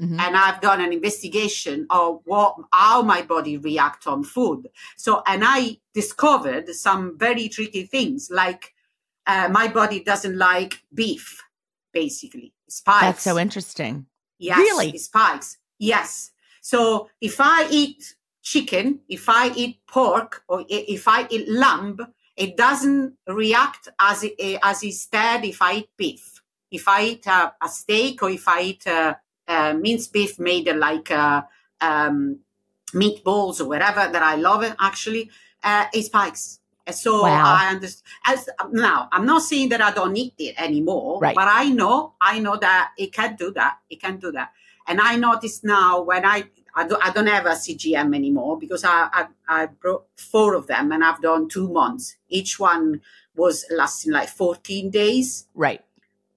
Mhm. and I've done an investigation of what how my body react on food. So and I discovered some very tricky things like uh, my body doesn't like beef, basically. Spikes. That's so interesting. Yes, Really? spikes. Yes. So if I eat chicken, if I eat pork, or if I eat lamb, it doesn't react as it, eh, as instead if I eat beef. If I eat a, a steak or if I eat a, a minced beef made like uh, um, meatballs or whatever that I love it actually, uh, it spikes. So Wow. I understand. As, now, I'm not saying that I don't eat it anymore, Right. but I know, I know that it can do that. It can do that. And I notice now when I, I, don't, I don't have a CGM anymore because I, I, I brought four of them and I've done two months. Each one was lasting like 14 days. Right.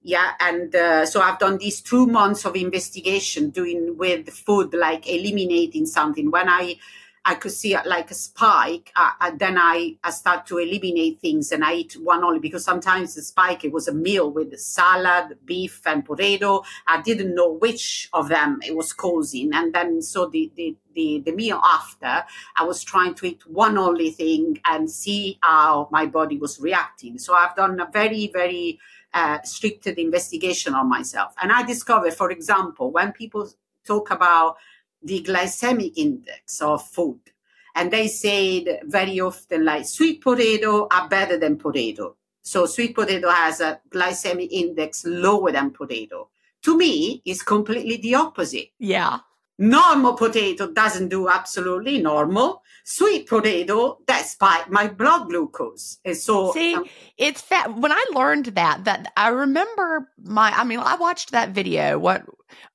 Yeah, and uh, so I've done these two months of investigation doing with food, like eliminating something. When I I could see uh, like a spike, uh, uh, then I I start to eliminate things, and I eat one only because sometimes the spike it was a meal with salad, beef, and potato. I didn't know which of them it was causing, and then so the the the, the meal after, I was trying to eat one only thing and see how my body was reacting. So I've done a very very uh, strict investigation on myself. And I discovered, for example, when people talk about the glycemic index of food, and they said very often, like sweet potato are better than potato. So sweet potato has a glycemic index lower than potato. To me, it's completely the opposite. Yeah. Normal potato doesn't do absolutely normal. Sweet potato, that spike my blood glucose. And so See, um, it's fat. When I learned that, that I remember my, I mean, I watched that video, what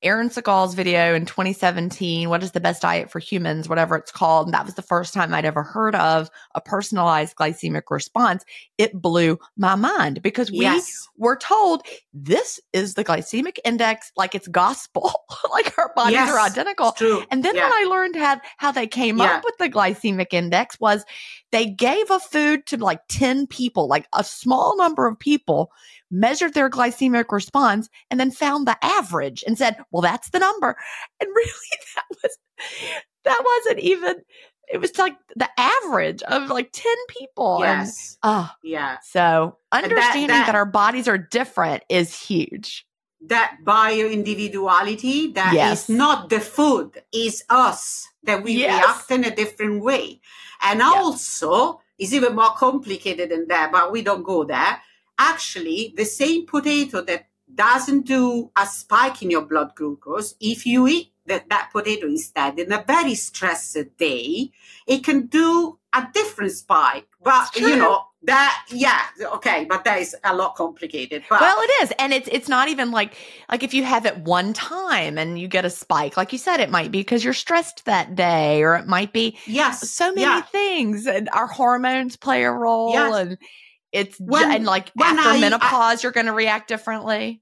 Eran Segal's video in 2017, what is the best diet for humans, whatever it's called. And that was the first time I'd ever heard of a personalized glycemic response. It blew my mind because we yes. were told this is the glycemic index, like it's gospel, (laughs) like our bodies are identical. And then Yeah. when I learned how, how they came Yeah. up with the glycemic index was they gave a food to like 10 people, like a small number of people, measured their glycemic response, and then found the average and said, well, that's the number. And (laughs) really that was, that wasn't even, it was like the average of like 10 people. And, Yes. oh, yeah. so understanding that, that- our bodies are different is huge. That bio individuality that is Yes. not the food, is us that we Yes. react in a different way. And also, it's even more complicated than that, but we don't go there. Actually, the same potato that doesn't do a spike in your blood glucose, if you eat that, that potato instead in a very stressed day, it can do a different spike. But you know, that yeah, okay, but that is a lot complicated. But Well, it is, and it's it's not even like like if you have it one time and you get a spike, like you said, it might be because you're stressed that day, or it might be yes, so many yeah. things, and our hormones play a role, Yes. and it's when, and like after I, menopause, I, you're going to react differently.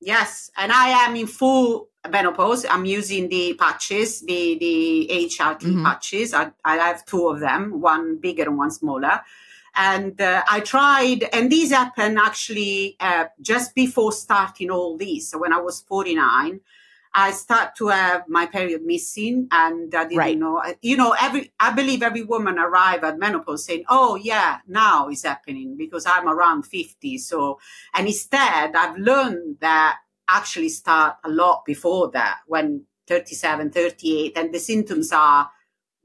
Yes, and I am in full menopause. I'm using the patches, the the HRT mm-hmm. patches. I, I have two of them, one bigger and one smaller. And uh, I tried, and these happened actually uh, just before starting all this. So when I was 49, I start to have my period missing, and I didn't right. know. You know, every I believe every woman arrive at menopause saying, "Oh yeah, now it's happening because I'm around 50." So, and instead, I've learned that actually start a lot before that, when 37, 38, and the symptoms are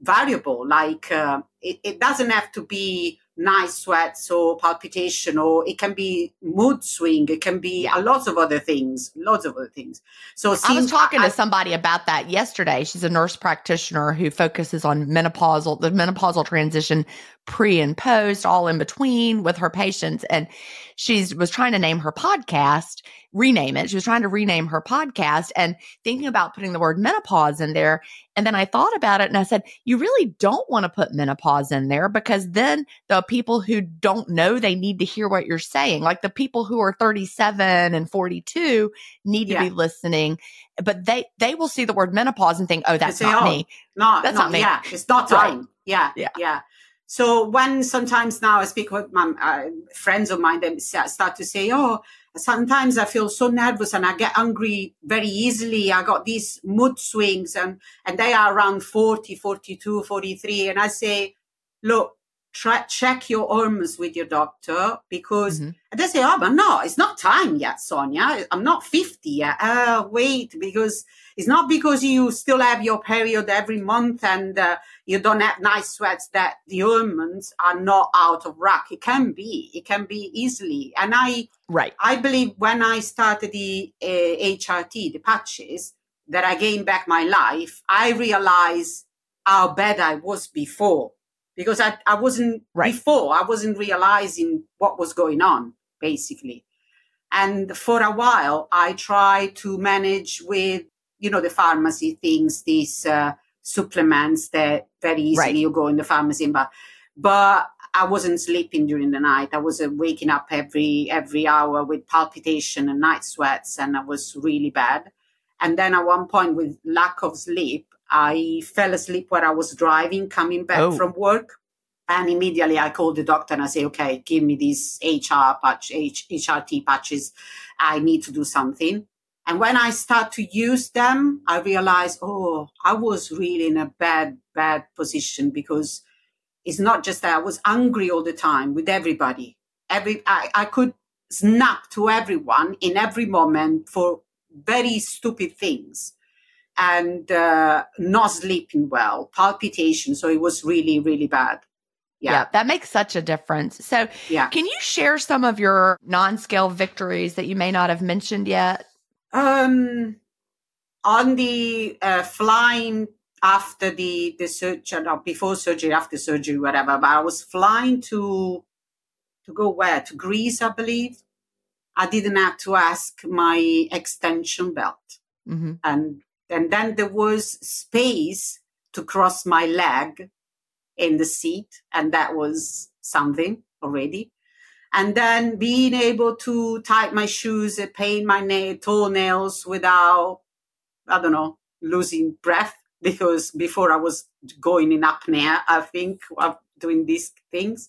variable. Like uh, it, it doesn't have to be night sweats or palpitation or it can be mood swing it can be a lots of other things lots of other things. So i was talking I, to somebody about that yesterday. She's a nurse practitioner who focuses on menopausal the menopausal transition pre and post all in between with her patients and she was trying to name her podcast rename it. She was trying to rename her podcast and thinking about putting the word menopause in there. And then I thought about it and I said, you really don't want to put menopause in there because then the people who don't know, they need to hear what you're saying. Like the people who are 37 and 42 need yeah. to be listening, but they, they will see the word menopause and think, oh, that's not me. No, that's no, not me. Yeah, it's not time. Right. Yeah, yeah. Yeah. So when sometimes now I speak with my uh, friends of mine, they start to say, "Oh, sometimes I feel so nervous and I get angry very easily. I got these mood swings and, and they are around 40, 42, 43. And I say, look, try, check your hormones with your doctor because mm-hmm. they say, oh, but no, it's not time yet, Sonia. I'm not 50 yet. Uh, wait, because it's not because you still have your period every month and uh, you don't have nice sweats that the hormones are not out of whack. It can be, it can be easily. And I, right. I believe when I started the uh, HRT, the patches, that I gained back my life, I realized how bad I was before because I, I wasn't right. before, I wasn't realizing what was going on, basically. And for a while, I tried to manage with, you know, the pharmacy things, these uh, supplements that very easily right. you go in the pharmacy and buy. But I wasn't sleeping during the night. I was uh, waking up every every hour with palpitation and night sweats, and I was really bad. And then at one point, with lack of sleep, I fell asleep while I was driving, coming back oh. from work. And immediately I called the doctor and I say, okay, give me these HR patch, H, HRT patches. I need to do something. And when I start to use them, I realize, oh, I was really in a bad, bad position because it's not just that I was angry all the time with everybody. Every, I, I could snap to everyone in every moment for very stupid things and uh, not sleeping well, palpitation. So it was really, really bad. Yeah. yeah. that makes such a difference. So, yeah. can you share some of your non scale victories that you may not have mentioned yet? Um, on the uh, flying after the the surgery, no, before surgery, after surgery, whatever. But I was flying to to go where to Greece, I believe. I didn't have to ask my extension belt, mm-hmm. and and then there was space to cross my leg in the seat. And that was something already. And then being able to tie my shoes and paint my nail, toenails without, I don't know, losing breath. (laughs) Because before I was going in apnea, I think, of doing these things.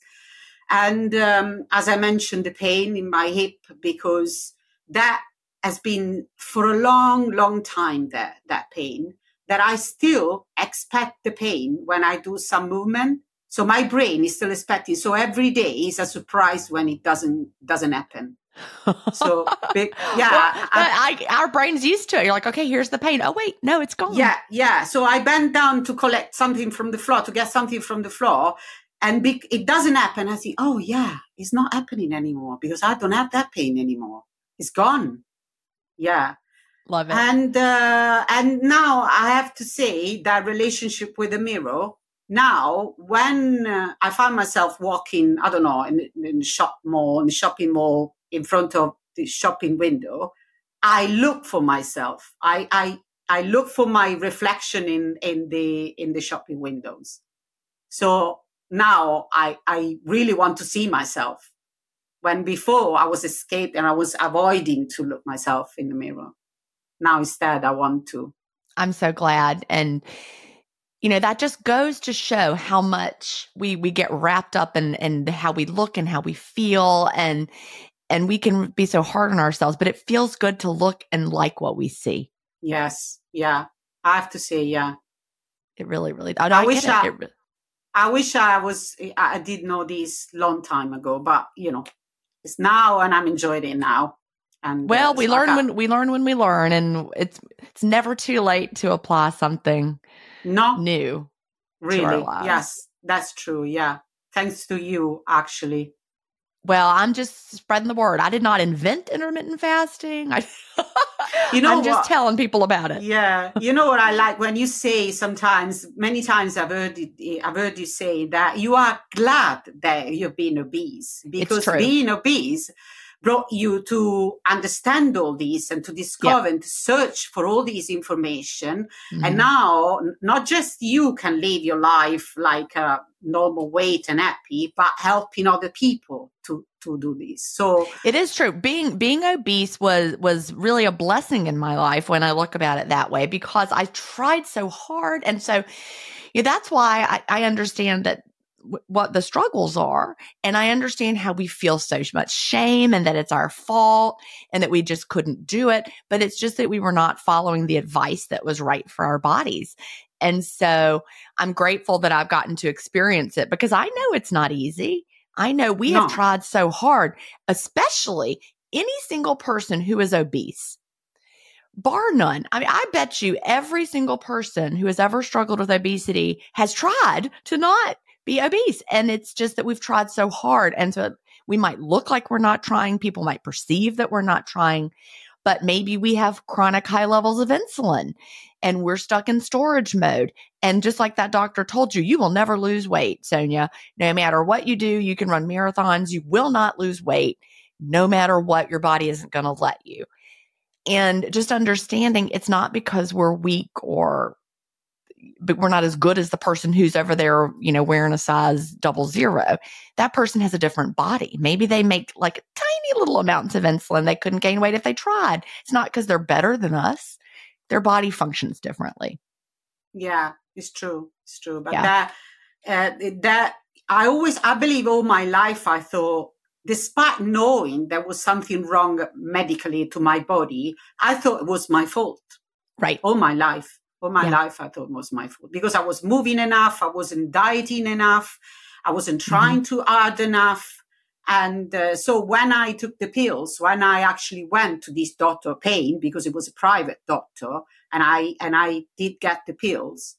And um, as I mentioned, the pain in my hip, because that has been for a long, long time that, that pain, that I still expect the pain when I do some movement. So my brain is still expecting. So every day is a surprise when it doesn't doesn't happen. (laughs) So yeah, well, I, I, our brain's used to it. You're like, okay, here's the pain. Oh wait, no, it's gone. Yeah, yeah. So I bend down to collect something from the floor to get something from the floor, and be, it doesn't happen. I think, oh yeah, it's not happening anymore because I don't have that pain anymore. It's gone. Yeah. Love it. And uh, and now I have to say that relationship with the mirror. Now, when uh, I find myself walking, I don't know, in, in the shop mall, in the shopping mall, in front of the shopping window, I look for myself. I I I look for my reflection in in the in the shopping windows. So now I, I really want to see myself. When before I was escaped and I was avoiding to look myself in the mirror. Now instead I want to. I'm so glad. And you know, that just goes to show how much we we get wrapped up in in how we look and how we feel and and we can be so hard on ourselves, but it feels good to look and like what we see. Yes. Yeah. I have to say, yeah. It really, really. I, I I wish. I- It I wish I was I did know this long time ago, but you know, it's now and I'm enjoying it now. And well, uh, we learn when we learn when we learn, and it's it's never too late to apply something no. new. really. Yes that's true. Yeah. Thanks to you actually Well, I'm just spreading the word. I did not invent intermittent fasting. I, (laughs) You know I'm just what? telling people about it. yeah you know what i like when you say sometimes many times i've heard it, i've heard you say that you are glad that you've been obese because true. being obese brought you to understand all this and to discover and to search for all this information Mhm. and now not just you can live your life like a normal weight and happy but helping other people to to do this so It is true. Being being obese was was really a blessing in my life when I look about it that way because I tried so hard, and so yeah, that's why I, I understand that w- what the struggles are, and I understand how we feel so much shame and that it's our fault and that we just couldn't do it. But it's just that we were not following the advice that was right for our bodies. And so I'm grateful that I've gotten to experience it because I know it's not easy. I know we have tried so hard, especially any single person who is obese. Bar none. I mean, I bet you every single person who has ever struggled with obesity has tried to not be obese. And it's just that we've tried so hard. And so we might look like we're not trying. People might perceive that we're not trying, but maybe we have chronic high levels of insulin and we're stuck in storage mode. And just like that doctor told you, you will never lose weight, Sonia. No matter what you do, you can run marathons. You will not lose weight no matter what your body isn't going to let you. And just understanding it's not because we're weak or but we're not as good as the person who's over there, you know, wearing a size double zero. That person has a different body. Maybe they make like tiny little amounts of insulin. They couldn't gain weight if they tried. It's not because they're better than us. Their body functions differently. Yeah, it's true. It's true. But Yeah. that uh, that I always I believe all my life I thought despite knowing there was something wrong medically to my body, I thought it was my fault. Right. All my life. All my Yeah. life I thought was my fault. Because I was moving enough, I wasn't dieting enough, I wasn't Mm-hmm. trying too hard enough. And uh, so when I took the pills, when I actually went to this doctor Payne, because it was a private doctor, and I and I did get the pills,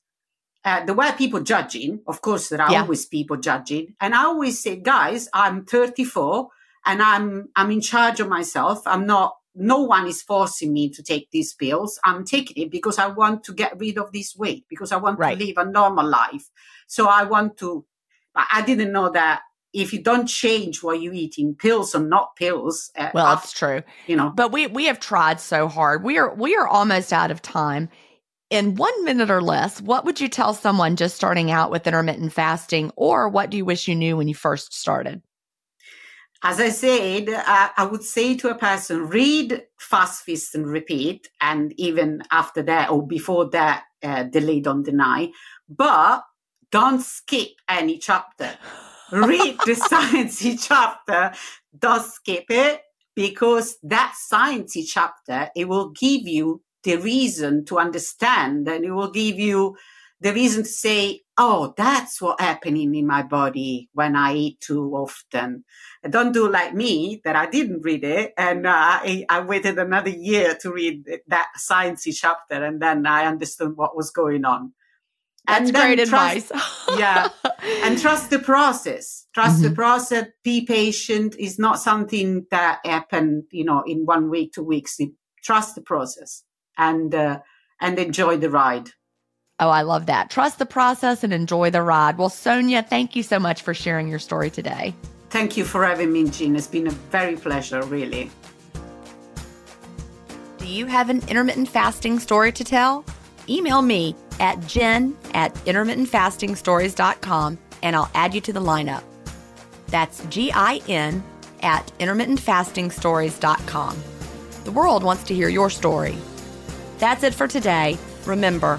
uh, there were people judging. Of course, there are Yeah. always people judging, and I always say, guys, I'm 34 and I'm I'm in charge of myself. I'm not. No one is forcing me to take these pills. I'm taking it because I want to get rid of this weight because I want Right. to live a normal life. So I want to. but I didn't know that if you don't change what you eat in pills or not pills, uh, Well, that's true. you know, But we we have tried so hard. We are we are almost out of time. In one minute or less, what would you tell someone just starting out with intermittent fasting, or what do you wish you knew when you first started? As I said, uh, I would say to a person, read Fast Feast and Repeat, and even after that or before that, uh, Delay Don't Deny, but don't skip any chapter. read the (laughs) sciencey chapter, don't skip it, because that sciencey chapter, it will give you the reason to understand and it will give you the reason to say, oh, that's what happening in my body when I eat too often. Don't do like me that I didn't read it and uh, I, I waited another year to read that sciencey chapter and then I understood what was going on. That's and great trust- advice. (laughs) yeah. and trust the process. Trust the Mhm. process. Be patient. Is not something that happened, you know, in one week, two weeks. Trust the process and uh, and enjoy the ride. Oh, I love that. Trust the process and enjoy the ride. Well, Sonia, thank you so much for sharing your story today. Thank you for having me, Jean. It's been a very pleasure, really. Do you have an intermittent fasting story to tell? Email me at gin at intermittentfastingstories.com and I'll add you to the lineup. That's G I N at intermittentfastingstories.com. The world wants to hear your story. That's it for today. Remember,